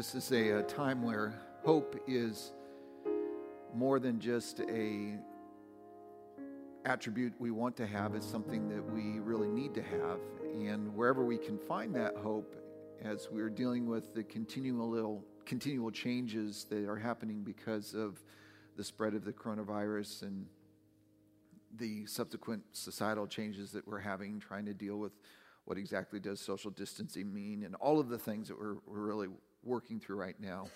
This is a, a, time where hope is more than just a attribute we want to have. It's something that we really need to have. And wherever we can find that hope, as we're dealing with the continual continual changes that are happening because of the spread of the coronavirus and the subsequent societal changes that we're having, trying to deal with what exactly does social distancing mean, and all of the things that we're, we're really working through right now.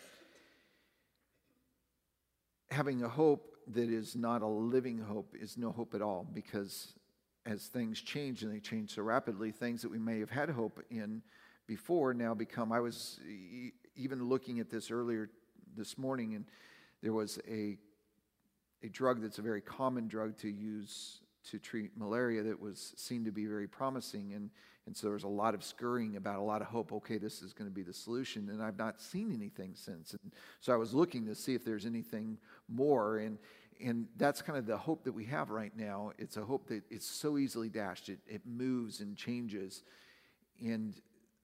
Having a hope that is not a living hope is no hope at all because as things change and they change so rapidly, things that we may have had hope in before now become. I was even looking at this earlier this morning, and there was a, a drug that's a very common drug to use to treat malaria that was seen to be very promising. And, and so there was a lot of scurrying about a lot of hope. Okay, this is going to be the solution. And I've not seen anything since. And so I was looking to see if there's anything more. And, and that's kind of the hope that we have right now. It's a hope that it's so easily dashed, it, it moves and changes. And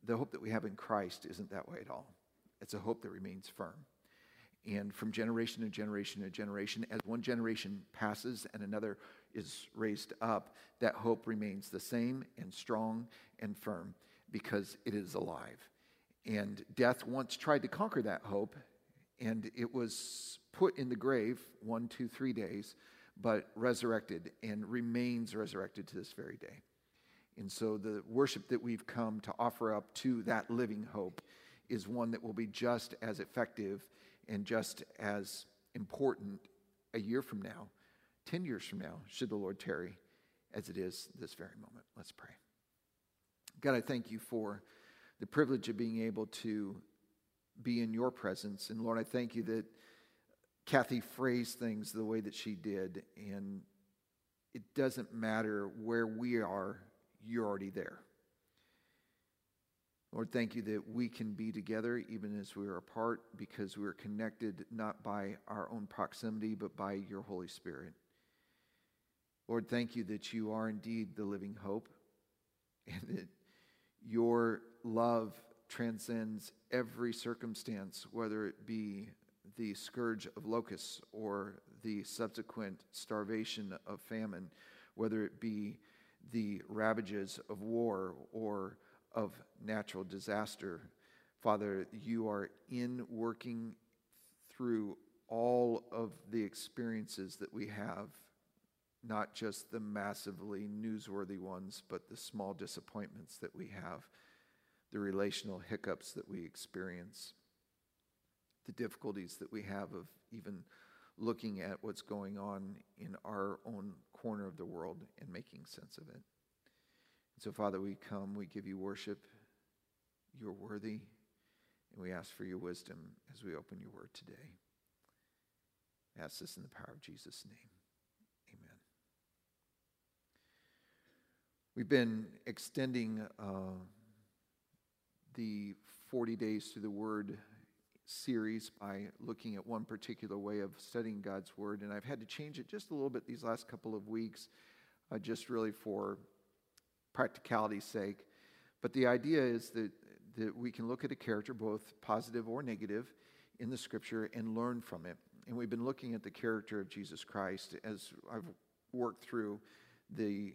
the hope that we have in Christ isn't that way at all. It's a hope that remains firm. And from generation to generation to generation, as one generation passes and another is raised up, that hope remains the same and strong and firm because it is alive. And death once tried to conquer that hope, and it was put in the grave one, two, three days, but resurrected and remains resurrected to this very day. And so the worship that we've come to offer up to that living hope is one that will be just as effective and just as important a year from now 10 years from now, should the Lord tarry, as it is this very moment. Let's pray. God, I thank you for the privilege of being able to be in your presence. And Lord, I thank you that Kathy phrased things the way that she did. And it doesn't matter where we are, you're already there. Lord, thank you that we can be together even as we are apart because we are connected not by our own proximity, but by your Holy Spirit. Lord, thank you that you are indeed the living hope and that your love transcends every circumstance, whether it be the scourge of locusts or the subsequent starvation of famine, whether it be the ravages of war or of natural disaster. Father, you are in working through all of the experiences that we have not just the massively newsworthy ones, but the small disappointments that we have, the relational hiccups that we experience, the difficulties that we have of even looking at what's going on in our own corner of the world and making sense of it. And so, Father, we come, we give you worship. You're worthy, and we ask for your wisdom as we open your word today. I ask this in the power of Jesus' name. Amen. We've been extending uh, the 40 Days Through the Word series by looking at one particular way of studying God's Word, and I've had to change it just a little bit these last couple of weeks, uh, just really for practicality's sake. But the idea is that, that we can look at a character, both positive or negative, in the Scripture and learn from it. And we've been looking at the character of Jesus Christ as I've worked through the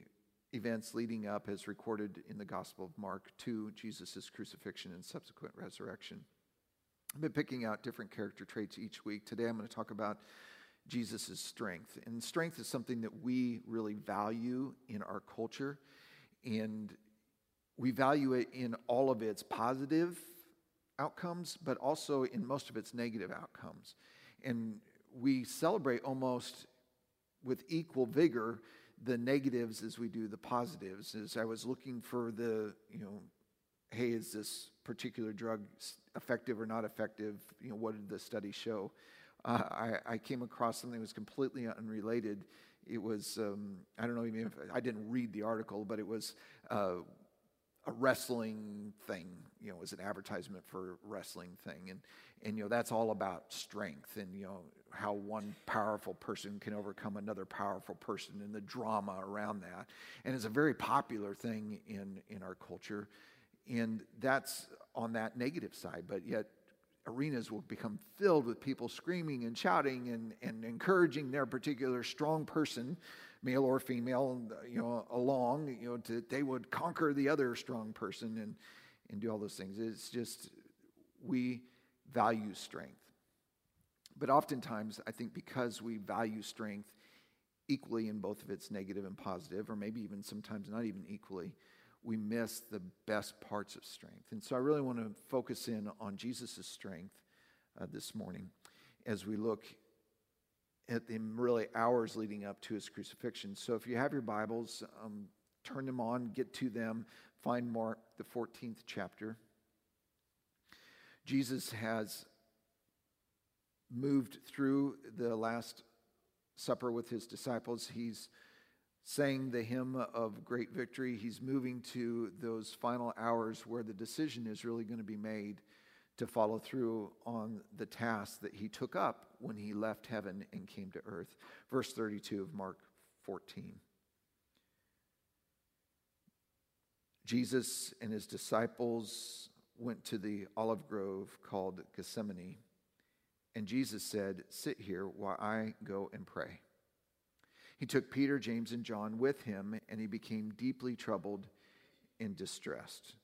events leading up as recorded in the Gospel of Mark to Jesus' crucifixion and subsequent resurrection. I've been picking out different character traits each week. Today I'm going to talk about Jesus' strength. And strength is something that we really value in our culture. And we value it in all of its positive outcomes, but also in most of its negative outcomes. And we celebrate almost with equal vigor the negatives as we do the positives. As I was looking for the, you know, hey, is this particular drug effective or not effective? You know, what did the study show? Uh, I, I, came across something that was completely unrelated. It was, um, I don't know even if I didn't read the article, but it was uh, a wrestling thing, you know, it was an advertisement for a wrestling thing. And, and, you know, that's all about strength and, you know, how one powerful person can overcome another powerful person and the drama around that. And it's a very popular thing in, in our culture. And that's on that negative side. But yet, arenas will become filled with people screaming and shouting and, and encouraging their particular strong person male or female, you know, along, you know, to, they would conquer the other strong person and, and do all those things. It's just, we value strength. But oftentimes, I think because we value strength equally in both of its negative and positive, or maybe even sometimes not even equally, we miss the best parts of strength. And so I really want to focus in on Jesus' strength uh, this morning as we look at the really hours leading up to his crucifixion. So if you have your Bibles, um, turn them on, get to them, find Mark, the 14th chapter. Jesus has moved through the Last Supper with his disciples. He's saying the hymn of great victory. He's moving to those final hours where the decision is really going to be made to follow through on the task that he took up when he left heaven and came to earth. Verse 32 of Mark 14. Jesus and his disciples went to the olive grove called Gethsemane, and Jesus said, Sit here while I go and pray. He took Peter, James, and John with him, and he became deeply troubled and distressed.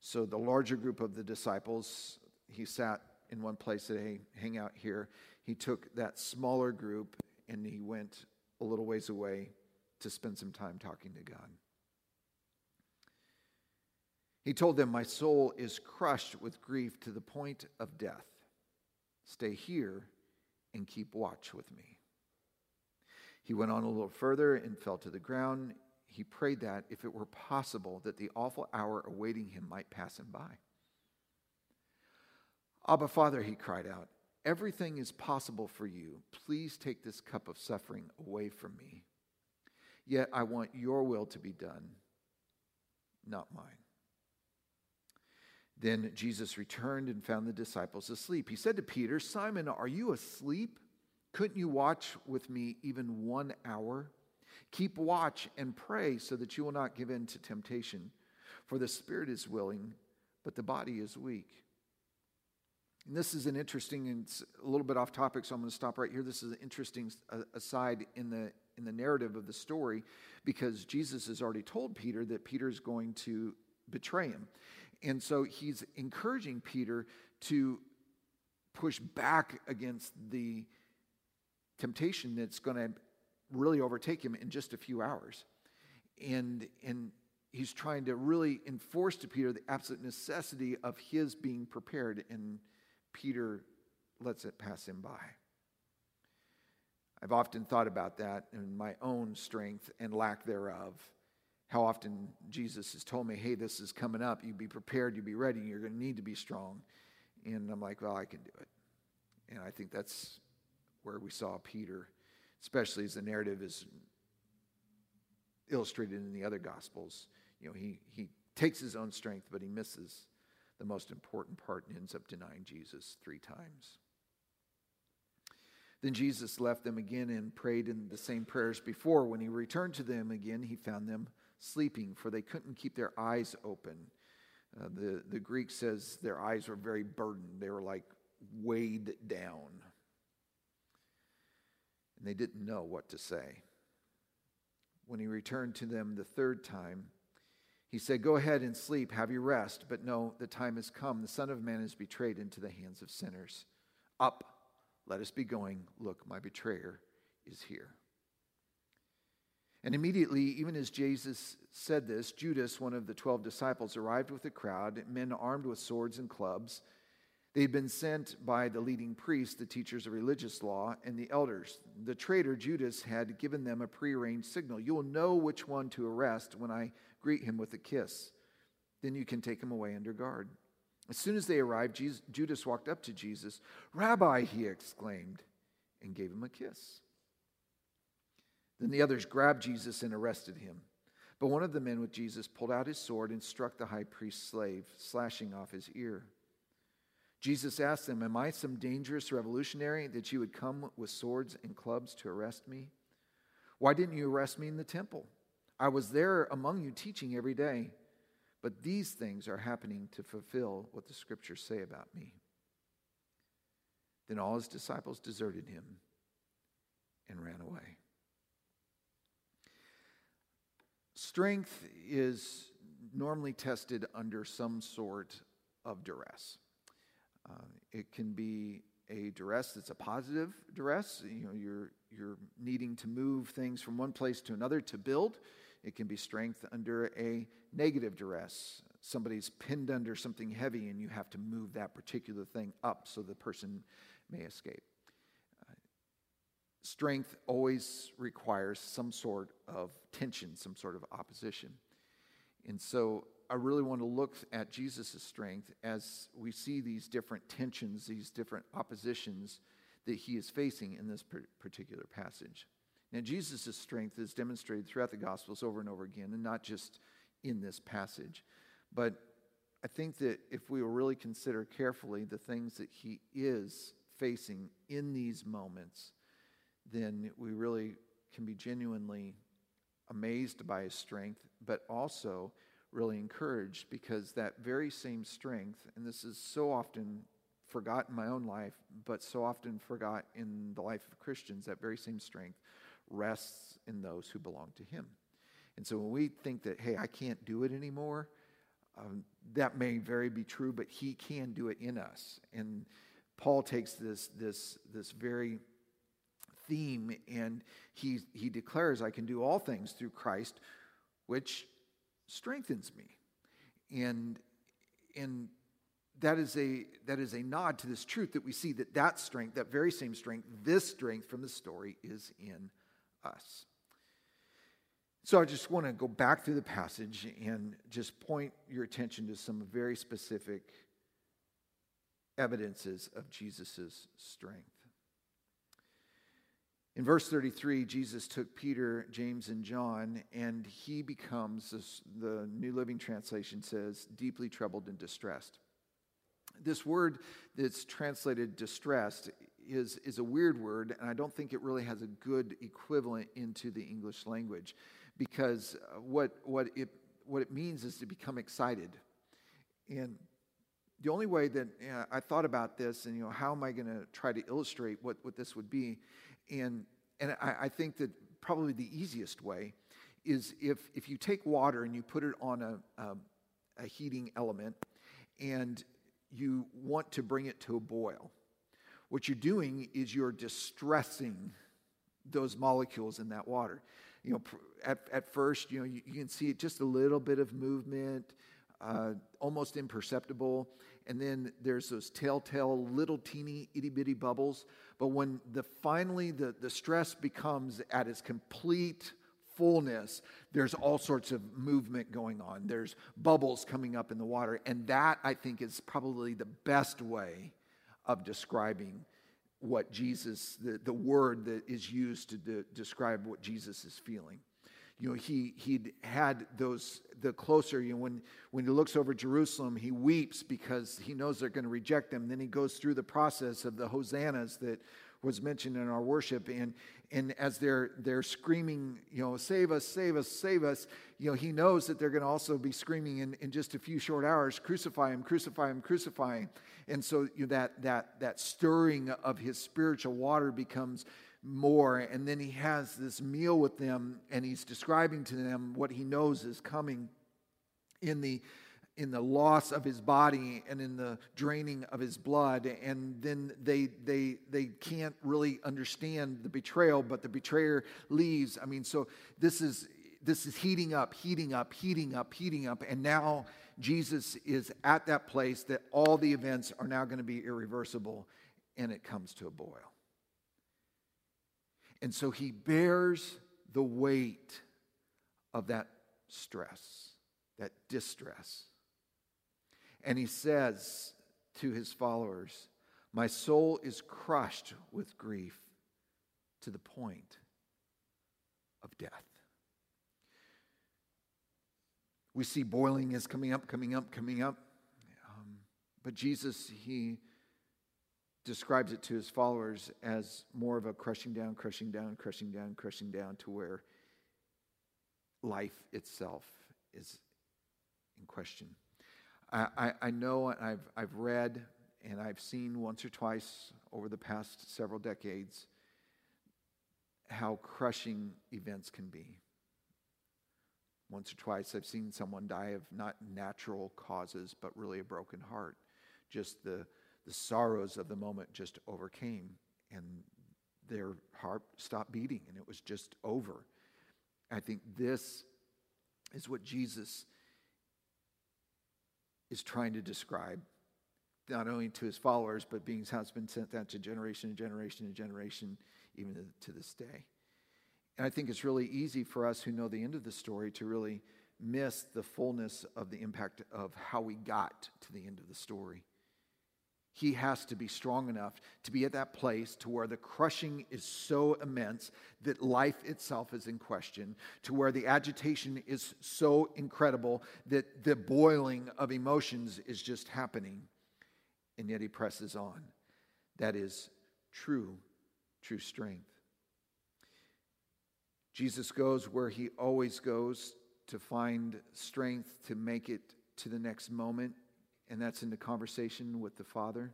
So the larger group of the disciples he sat in one place hey, hang out here. He took that smaller group and he went a little ways away to spend some time talking to God. He told them, My soul is crushed with grief to the point of death. Stay here and keep watch with me. He went on a little further and fell to the ground. He prayed that, if it were possible, that the awful hour awaiting him might pass him by. Abba, Father, he cried out, everything is possible for you. Please take this cup of suffering away from me. Yet I want your will to be done, not mine. Then Jesus returned and found the disciples asleep. He said to Peter, Simon, are you asleep? Couldn't you watch with me even one hour? Keep watch and pray so that you will not give in to temptation. For the spirit is willing, but the body is weak. And this is an interesting and a little bit off topic, so I'm going to stop right here. This is an interesting aside in the in the narrative of the story because Jesus has already told Peter that Peter is going to betray him. And so he's encouraging Peter to push back against the temptation that's going to really overtake him in just a few hours. And and he's trying to really enforce to Peter the absolute necessity of his being prepared and Peter lets it pass him by. I've often thought about that in my own strength and lack thereof. How often Jesus has told me, hey, this is coming up. You be prepared, you be ready, you're going to need to be strong. And I'm like, well, I can do it. And I think that's where we saw Peter, especially as the narrative is illustrated in the other Gospels. You know, he, he takes his own strength, but he misses the most important part and ends up denying Jesus three times. Then Jesus left them again and prayed in the same prayers before. When he returned to them again, he found them sleeping, for they couldn't keep their eyes open. Uh, the, the Greek says their eyes were very burdened, they were like weighed down. And they didn't know what to say. When he returned to them the third time, he said, Go ahead and sleep, have your rest. But no, the time has come. The Son of Man is betrayed into the hands of sinners. Up, let us be going. Look, my betrayer is here. And immediately, even as Jesus said this, Judas, one of the twelve disciples, arrived with a crowd, men armed with swords and clubs. They had been sent by the leading priests, the teachers of religious law, and the elders. The traitor Judas had given them a prearranged signal. You will know which one to arrest when I greet him with a kiss. Then you can take him away under guard. As soon as they arrived, Jesus, Judas walked up to Jesus. Rabbi, he exclaimed, and gave him a kiss. Then the others grabbed Jesus and arrested him. But one of the men with Jesus pulled out his sword and struck the high priest's slave, slashing off his ear. Jesus asked them, Am I some dangerous revolutionary that you would come with swords and clubs to arrest me? Why didn't you arrest me in the temple? I was there among you teaching every day. But these things are happening to fulfill what the scriptures say about me. Then all his disciples deserted him and ran away. Strength is normally tested under some sort of duress. Uh, it can be a duress that's a positive duress. You know, you're, you're needing to move things from one place to another to build. It can be strength under a negative duress. Somebody's pinned under something heavy and you have to move that particular thing up so the person may escape. Uh, strength always requires some sort of tension, some sort of opposition. And so I really want to look at Jesus' strength as we see these different tensions, these different oppositions that he is facing in this particular passage. Now, Jesus' strength is demonstrated throughout the Gospels over and over again, and not just in this passage. But I think that if we will really consider carefully the things that he is facing in these moments, then we really can be genuinely amazed by his strength, but also really encouraged because that very same strength, and this is so often forgot in my own life, but so often forgot in the life of Christians, that very same strength rests in those who belong to Him. And so when we think that, hey, I can't do it anymore, um, that may very be true, but He can do it in us. And Paul takes this, this, this very theme and he, he declares, I can do all things through Christ, which strengthens me. And, and that is, a, that is a nod to this truth that we see that that strength, that very same strength, this strength from the story is in us. So I just want to go back through the passage and just point your attention to some very specific evidences of Jesus' strength. In verse 33, Jesus took Peter, James, and John, and he becomes, the New Living Translation says, deeply troubled and distressed. This word that's translated distressed is, is a weird word, and I don't think it really has a good equivalent into the English language because uh, what, what, it, what it means is to become excited. And the only way that you know, I thought about this, and you know, how am I going to try to illustrate what, what this would be, and, and I, I think that probably the easiest way is if, if you take water and you put it on a, a, a heating element and you want to bring it to a boil, what you're doing is you're distressing those molecules in that water. You know, at, at first, you know, you, you can see just a little bit of movement, uh, almost imperceptible. And then there's those telltale little teeny itty bitty bubbles. But when the finally the, the stress becomes at its complete fullness, there's all sorts of movement going on. There's bubbles coming up in the water. And that, I think, is probably the best way of describing what Jesus, the, the word that is used to de- describe what Jesus is feeling you know, he, he'd had those, the closer, you know, when, when he looks over Jerusalem, he weeps because he knows they're going to reject him. Then he goes through the process of the hosannas that was mentioned in our worship. And, and as they're, they're screaming, you know, save us, save us, save us, you know, he knows that they're going to also be screaming in, in just a few short hours, crucify him, crucify him, crucify him. And so you know, that, that, that stirring of his spiritual water becomes more. And then he has this meal with them and he's describing to them what he knows is coming in the in the loss of his body and in the draining of his blood and then they they they can't really understand the betrayal but the betrayer leaves i mean so this is this is heating up heating up heating up heating up and now jesus is at that place that all the events are now going to be irreversible and it comes to a boil and so he bears the weight of that stress, that distress. And he says to his followers, My soul is crushed with grief to the point of death. We see boiling is coming up, coming up, coming up. Um, but Jesus, he describes it to his followers as more of a crushing down, crushing down, crushing down, crushing down to where life itself is in question. I, I, I know I've, I've read and I've seen once or twice over the past several decades how crushing events can be. Once or twice, I've seen someone die of not natural causes, but really a broken heart. Just the, the sorrows of the moment just overcame, and their heart stopped beating, and it was just over. I think this is what Jesus is trying to describe, not only to his followers, but being how it's been sent out to generation and generation and generation, even to this day. And I think it's really easy for us who know the end of the story to really miss the fullness of the impact of how we got to the end of the story. He has to be strong enough to be at that place to where the crushing is so immense that life itself is in question, to where the agitation is so incredible that the boiling of emotions is just happening. And yet he presses on. That is true, true strength. Jesus goes where he always goes to find strength to make it to the next moment and that's in the conversation with the Father.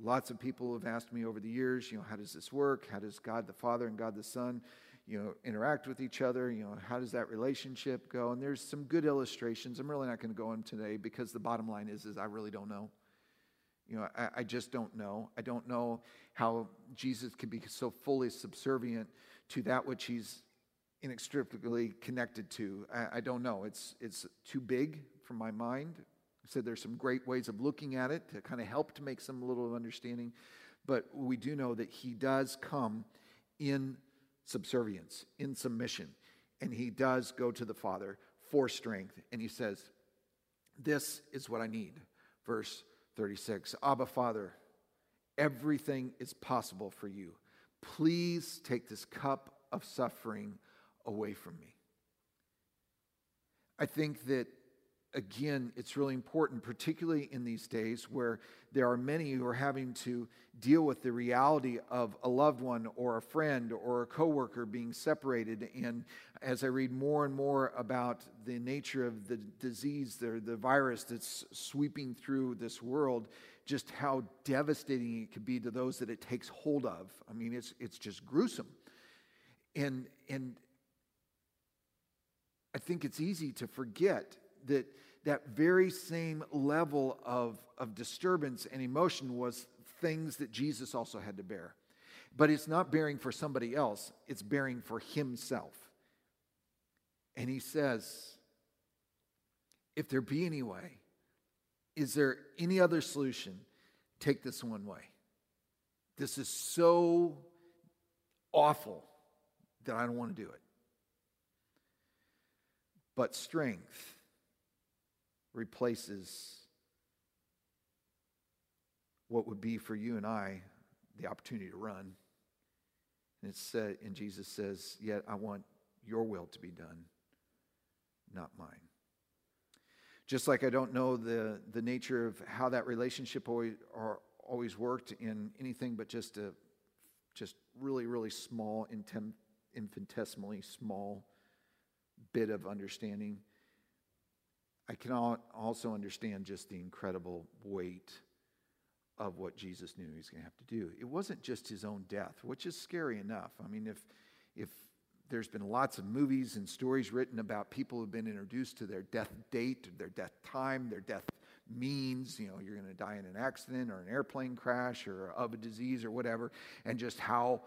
Lots of people have asked me over the years, you know, how does this work? How does God the Father and God the Son, you know, interact with each other? You know, how does that relationship go? And there's some good illustrations. I'm really not going to go into today because the bottom line is, is I really don't know. You know, I, I just don't know. I don't know how Jesus could be so fully subservient to that which he's inextricably connected to. I, I don't know. It's, it's too big for my mind. I said there's some great ways of looking at it to kind of help to make some little understanding, but we do know that he does come in subservience, in submission, and he does go to the Father for strength, and he says, This is what I need. Verse 36 Abba, Father, everything is possible for you. Please take this cup of suffering away from me. I think that again, it's really important, particularly in these days where there are many who are having to deal with the reality of a loved one or a friend or a coworker being separated. And as I read more and more about the nature of the disease, the, the virus that's sweeping through this world, just how devastating it could be to those that it takes hold of. I mean, it's, it's just gruesome. And, and I think it's easy to forget that that very same level of, of disturbance and emotion was things that Jesus also had to bear. But it's not bearing for somebody else, it's bearing for himself. And he says, if there be any way, is there any other solution? Take this one way. This is so awful that I don't want to do it. But strength replaces what would be for you and I the opportunity to run. And it's said, and Jesus says, Yet I want your will to be done, not mine. Just like I don't know the, the nature of how that relationship always, or, always worked in anything but just a just really, really small, infinitesimally small bit of understanding. I can also understand just the incredible weight of what Jesus knew he was going to have to do. It wasn't just his own death, which is scary enough. I mean, if, if there's been lots of movies and stories written about people who've been introduced to their death date, their death time, their death means, you know, you're going to die in an accident or an airplane crash or of a disease or whatever, and just how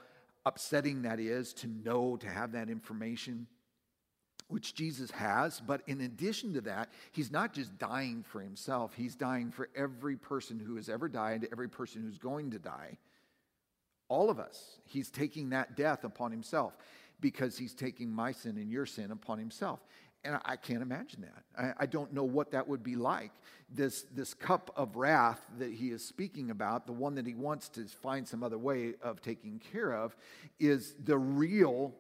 upsetting that is to know, to have that information which Jesus has. But in addition to that, he's not just dying for himself, he's dying for every person who has ever died, every person who's going to die. All of us. He's taking that death upon himself because he's taking my sin and your sin upon himself. And I can't imagine that. I, don't know what that would be like. This, this cup of wrath that he is speaking about, the one that he wants to find some other way of taking care of, is the real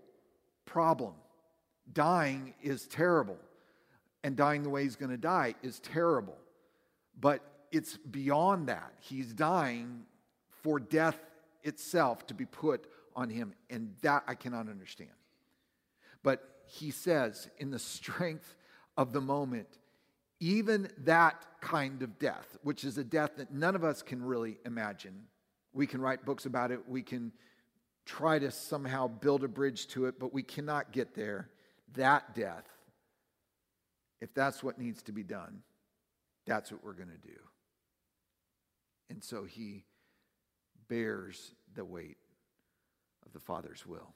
problem dying is terrible. and dying the way he's going to die is terrible. But it's beyond that. He's dying for death itself to be put on him. And that I cannot understand. But he says, in the strength of the moment, even that kind of death, which is a death that none of us can really imagine, we can write books about it, we can try to somehow build a bridge to it, but we cannot get there. That death, if that's what needs to be done, that's what we're going to do. And so he bears the weight of the Father's will.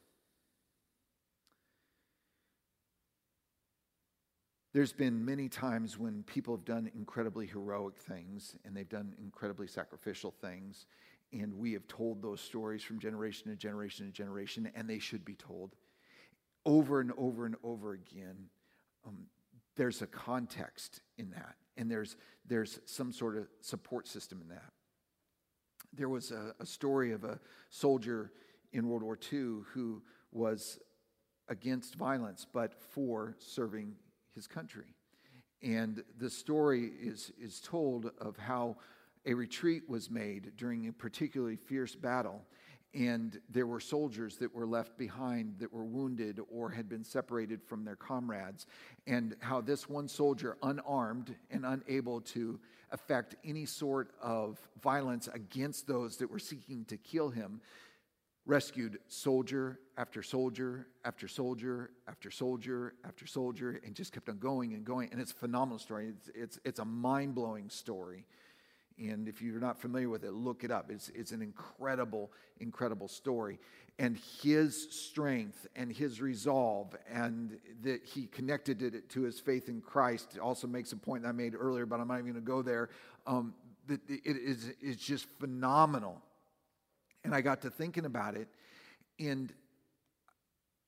There's been many times when people have done incredibly heroic things and they've done incredibly sacrificial things, and we have told those stories from generation to generation to generation, and they should be told over and over and over again. Um, there's a context in that, and there's, there's some sort of support system in that. There was a, a story of a soldier in World War II who was against violence but for serving his country. And the story is, is told of how a retreat was made during a particularly fierce battle. And there were soldiers that were left behind that were wounded or had been separated from their comrades. And how this one soldier, unarmed and unable to effect any sort of violence against those that were seeking to kill him, rescued soldier after soldier after soldier after soldier after soldier and just kept on going and going. And it's a phenomenal story. It's, it's, it's a mind blowing story. And if you're not familiar with it, look it up. It's, it's an incredible, incredible story. And his strength and his resolve, and that he connected it to his faith in Christ, also makes a point that I made earlier, but I'm not even going to go there. Um, that it is it's just phenomenal and I got to thinking about it, and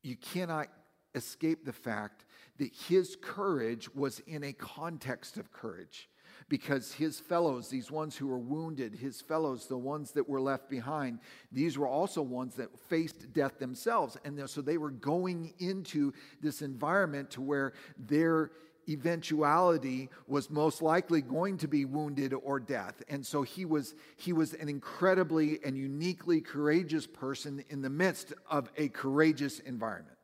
you cannot escape the fact that his courage was in a context of courage because his fellows, these ones who were wounded, his fellows, the ones that were left behind, these were also ones that faced death themselves. And so they were going into this environment to where their eventuality was most likely going to be wounded or death. And so he was, he was an incredibly and uniquely courageous person in the midst of a courageous environment.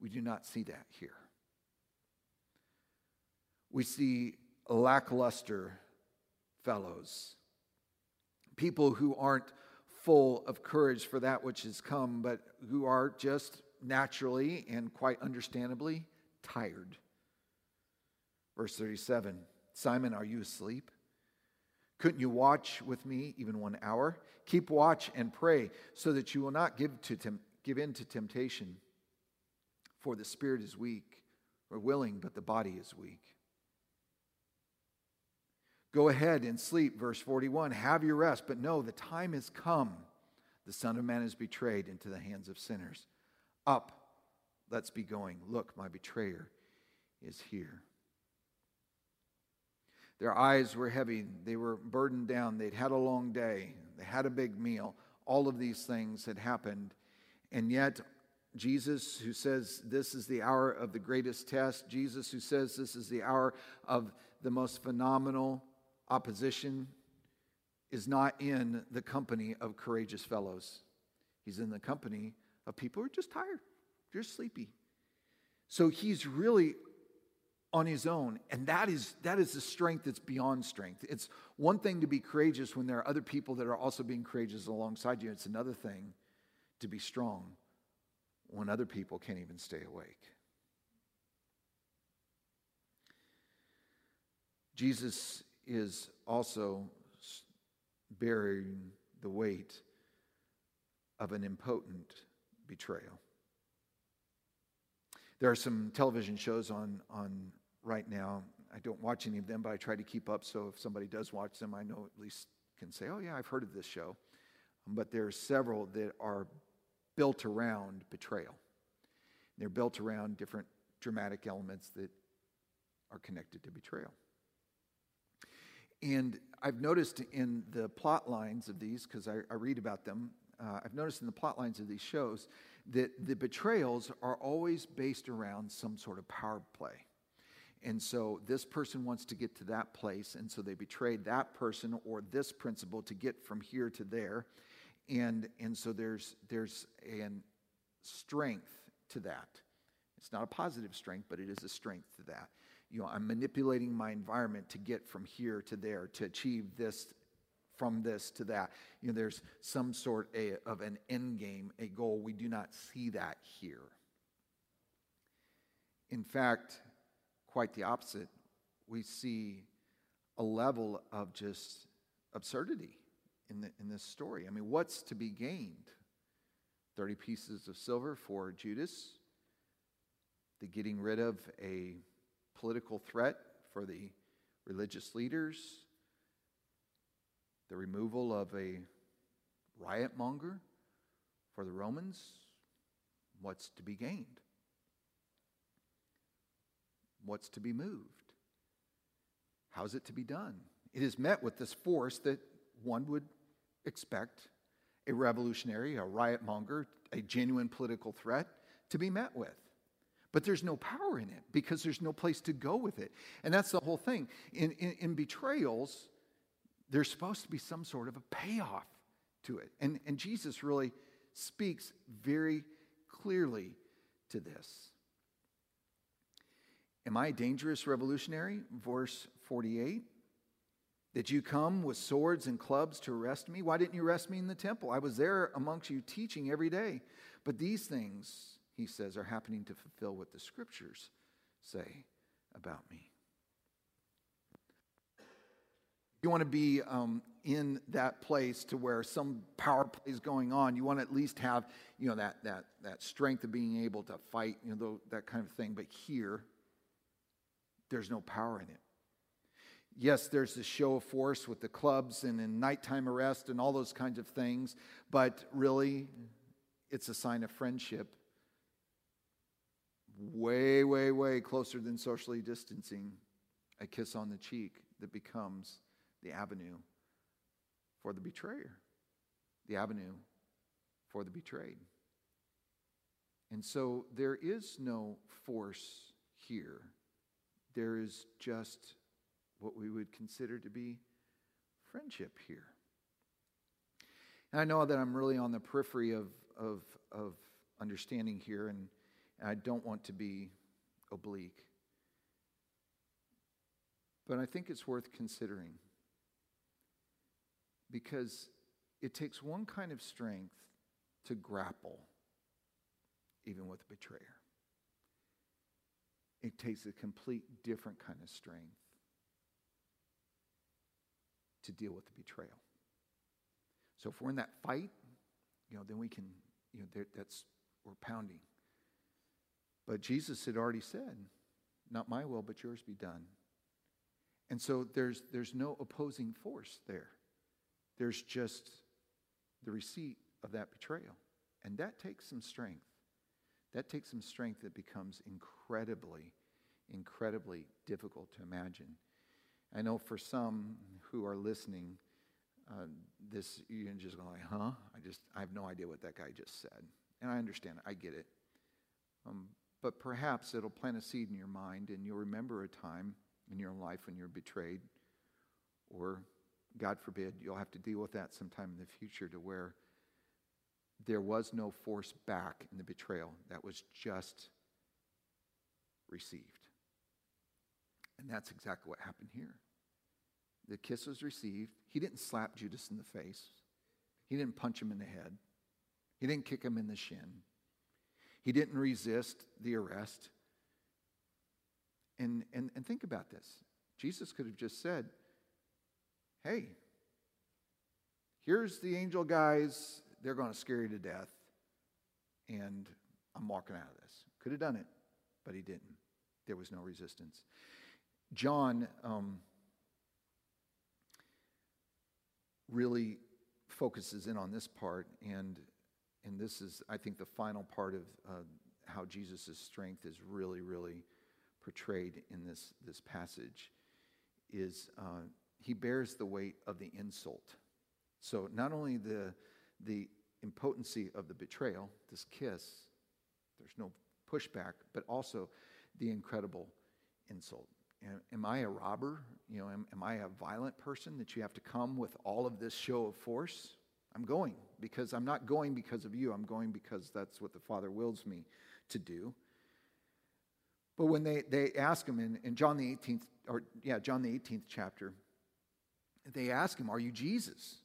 We do not see that here. We see lackluster fellows, people who aren't full of courage for that which has come, but who are just naturally and quite understandably tired. Verse 37 Simon, are you asleep? Couldn't you watch with me even one hour? Keep watch and pray so that you will not give, to tem- give in to temptation. For the spirit is weak, or willing, but the body is weak. Go ahead and sleep. Verse 41 Have your rest, but no, the time has come. The Son of Man is betrayed into the hands of sinners. Up, let's be going. Look, my betrayer is here. Their eyes were heavy. They were burdened down. They'd had a long day. They had a big meal. All of these things had happened. And yet, Jesus, who says this is the hour of the greatest test, Jesus, who says this is the hour of the most phenomenal opposition, is not in the company of courageous fellows. He's in the company of people who are just tired, just sleepy. So he's really on his own. And that is, that is the strength that's beyond strength. It's one thing to be courageous when there are other people that are also being courageous alongside you. It's another thing to be strong when other people can't even stay awake. Jesus is also bearing the weight of an impotent betrayal. There are some television shows on, on right now. I don't watch any of them, but I try to keep up so if somebody does watch them, I know at least can say, oh, yeah, I've heard of this show. But there are several that are built around betrayal. They're built around different dramatic elements that are connected to betrayal. And I've noticed in the plot lines of these, because I, I, read about them, uh, I've noticed in the plot lines of these shows that the betrayals are always based around some sort of power play. And so this person wants to get to that place, and so they betrayed that person or this principle to get from here to there. And, and so there's, there's a strength to that. It's not a positive strength, but it is a strength to that. You know, I'm manipulating my environment to get from here to there, to achieve this from this to that. You know, there's some sort of an end game, a goal. We do not see that here. In fact, quite the opposite. We see a level of just absurdity in, the, in this story. I mean, what's to be gained? 30 pieces of silver for Judas, the getting rid of a political threat for the religious leaders, the removal of a riot monger for the Romans. What's to be gained? What's to be moved? How's it to be done? It is met with this force that one would expect a revolutionary, a riot monger, a genuine political threat to be met with. But there's no power in it because there's no place to go with it. And that's the whole thing. In, in, in betrayals, there's supposed to be some sort of a payoff to it. And, and Jesus really speaks very clearly to this. Am I a dangerous revolutionary? Verse 48. Did you come with swords and clubs to arrest me? Why didn't you arrest me in the temple? I was there amongst you teaching every day. But these things, he says, are happening to fulfill what the scriptures say about me. You want to be um, in that place to where some power play is going on. You want to at least have, you know, that, that, that strength of being able to fight, you know, that kind of thing. But here, there's no power in it. Yes, there's the show of force with the clubs and in nighttime arrest and all those kinds of things, but really, it's a sign of friendship. Way, way, way closer than socially distancing. A kiss on the cheek that becomes the avenue for the betrayer, the avenue for the betrayed. And so there is no force here there is just what we would consider to be friendship here. And I know that I'm really on the periphery of, of, of understanding here, and, and I don't want to be oblique. But I think it's worth considering because it takes one kind of strength to grapple even with a betrayer it takes a complete different kind of strength to deal with the betrayal. So if we're in that fight, you know, then we can, you know, that's, we're pounding. But Jesus had already said, not my will, but yours be done. And so there's, there's no opposing force there. There's just the receipt of that betrayal. And that takes some strength. That takes some strength that becomes incredibly, incredibly difficult to imagine. I know for some who are listening, uh, this you're just going like, huh? I just I have no idea what that guy just said, and I understand. I get it. Um, but perhaps it'll plant a seed in your mind, and you'll remember a time in your life when you're betrayed, or God forbid, you'll have to deal with that sometime in the future to where there was no force back in the betrayal, that was just received. And that's exactly what happened here. The kiss was received. He didn't slap Judas in the face, he didn't punch him in the head, he didn't kick him in the shin, he didn't resist the arrest. And, and, and think about this Jesus could have just said, Hey, here's the angel guys they're going to scare you to death, and I'm walking out of this. Could have done it, but he didn't. There was no resistance. John um, really focuses in on this part, and and this is, I think, the final part of uh, how Jesus' strength is really, really portrayed in this this passage. Is uh, he bears the weight of the insult. So not only the the impotency of the betrayal, this kiss, there's no pushback, but also the incredible insult. Am I a robber? You know, am, am I a violent person that you have to come with all of this show of force? I'm going because I'm not going because of you. I'm going because that's what the Father wills me to do. But when they, they ask him in, in John the 18th, or yeah, John the 18th chapter, they ask him, Are you Jesus?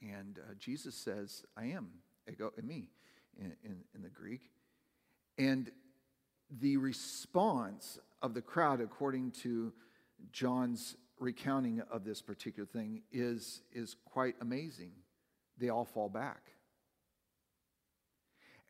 And uh, Jesus says, I am, ego, eimi, in, in, in the Greek. And the response of the crowd, according to John's recounting of this particular thing, is, is quite amazing. They all fall back.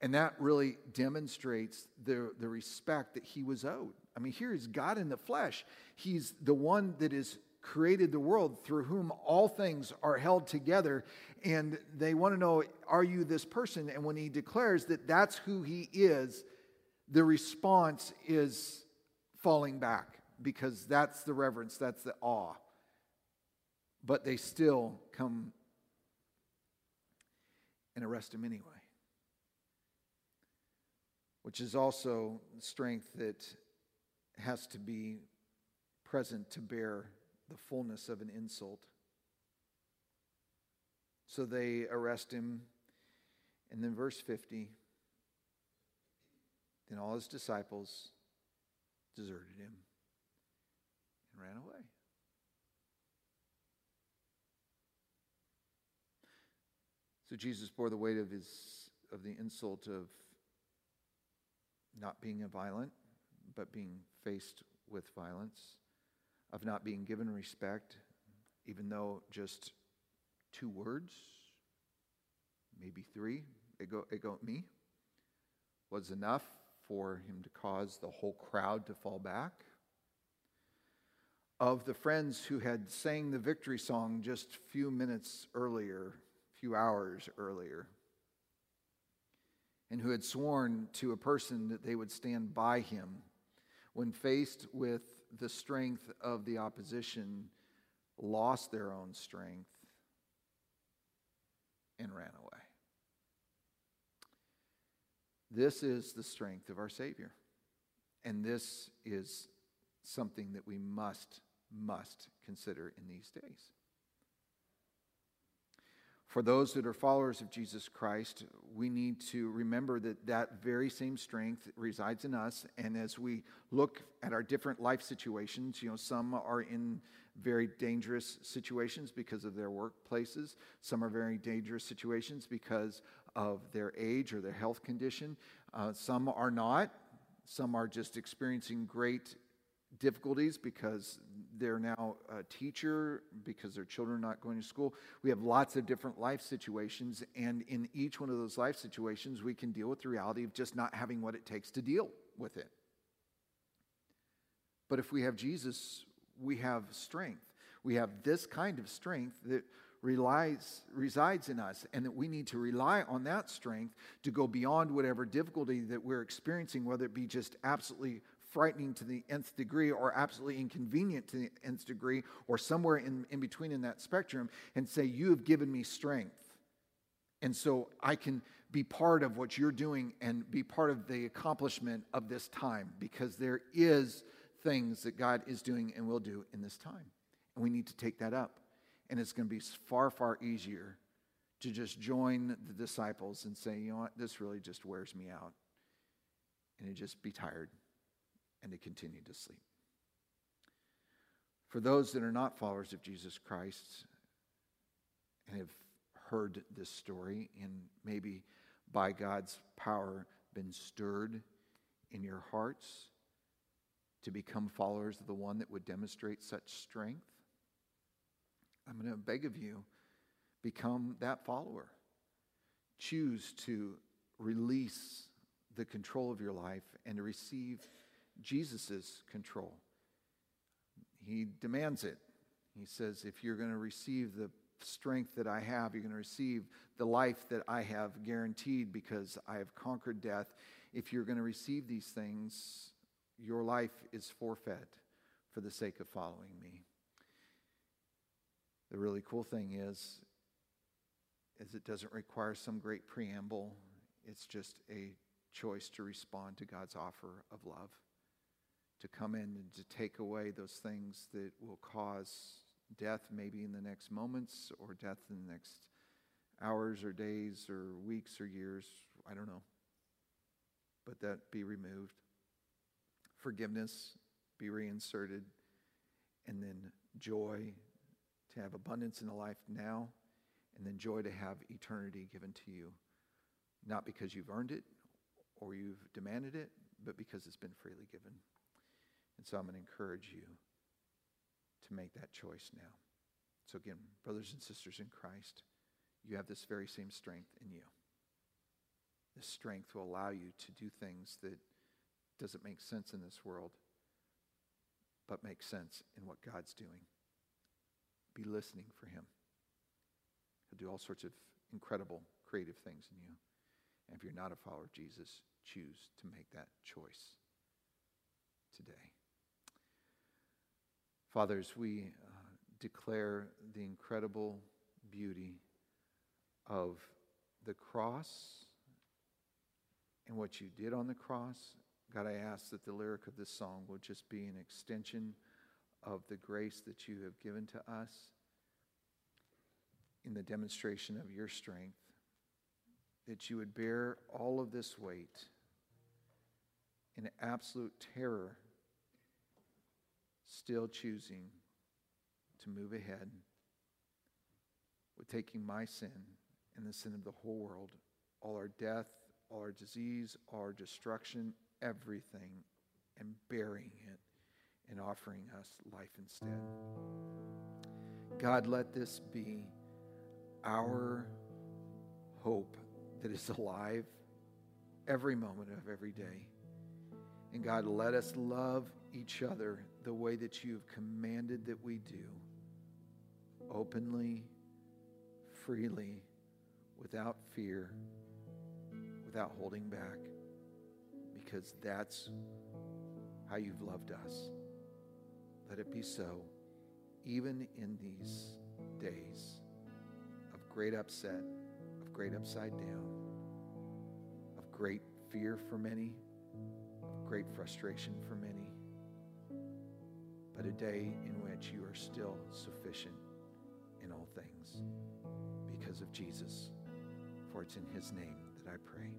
And that really demonstrates the, the respect that he was owed. I mean, here is God in the flesh. He's the one that has created the world through whom all things are held together. And they want to know, are you this person? And when he declares that that's who he is, the response is falling back because that's the reverence, that's the awe. But they still come and arrest him anyway which is also strength that has to be present to bear the fullness of an insult. So they arrest him. And then, verse 50 then all his disciples deserted him and ran away. So Jesus bore the weight of his of the insult of not being a violent, but being faced with violence, of not being given respect, even though just two words, maybe three, ego, ego eimi, was enough for him to cause the whole crowd to fall back. Of the friends who had sang the victory song just a few minutes earlier, few hours earlier, and who had sworn to a person that they would stand by him when faced with the strength of the opposition, lost their own strength and ran away. This is the strength of our Savior. And this is something that we must, must consider in these days. For those that are followers of Jesus Christ, we need to remember that that very same strength resides in us. And as we look at our different life situations, you know, some are in very dangerous situations because of their workplaces, some are very dangerous situations because of their age or their health condition, uh, some are not. Some are just experiencing great difficulties because they're now a teacher, because their children are not going to school. We have lots of different life situations, and in each one of those life situations, we can deal with the reality of just not having what it takes to deal with it. But if we have Jesus, we have strength. We have this kind of strength that relies, resides in us, and that we need to rely on that strength to go beyond whatever difficulty that we're experiencing, whether it be just absolutely frightening to the nth degree or absolutely inconvenient to the nth degree or somewhere in, in between in that spectrum and say, You have given me strength. And so I can be part of what you're doing and be part of the accomplishment of this time because there is things that God is doing and will do in this time. And we need to take that up. And it's going to be far, far easier to just join the disciples and say, you know what, this really just wears me out. And to just be tired and to continue to sleep. For those that are not followers of Jesus Christ and have heard this story and maybe by God's power been stirred in your hearts to become followers of the one that would demonstrate such strength, I'm going to beg of you become that follower. Choose to release the control of your life and to receive Jesus' control. He demands it. He says, if you're going to receive the strength that I have, you're going to receive the life that I have guaranteed because I have conquered death. If you're going to receive these things, your life is forfeit for the sake of following me. The really cool thing is, is it doesn't require some great preamble. It's just a choice to respond to God's offer of love to come in and to take away those things that will cause death maybe in the next moments or death in the next hours or days or weeks or years. I don't know. But that be removed. Forgiveness be reinserted. And then joy to have abundance in the life now. And then joy to have eternity given to you. Not because you've earned it or you've demanded it, but because it's been freely given. And so I'm going to encourage you to make that choice now. So, again, brothers and sisters in Christ, you have this very same strength in you. This strength will allow you to do things that doesn't make sense in this world, but make sense in what God's doing. Be listening for Him. He'll do all sorts of incredible, creative things in you. And if you're not a follower of Jesus, choose to make that choice today. Fathers, we uh, declare the incredible beauty of the cross and what you did on the cross. God, I ask that the lyric of this song will just be an extension of the grace that you have given to us in the demonstration of your strength, that you would bear all of this weight in absolute terror still choosing to move ahead with taking my sin and the sin of the whole world, all our death, all our disease, all our destruction, everything, and burying it and offering us life instead. God, let this be our hope that is alive every moment of every day. And God, let us love each other the way that you've commanded that we do openly, freely, without fear, without holding back, because that's how you've loved us. Let it be so, even in these days of great upset, of great upside down, of great fear for many, of great frustration for many a day in which you are still sufficient in all things because of Jesus. For it's in his name that I pray.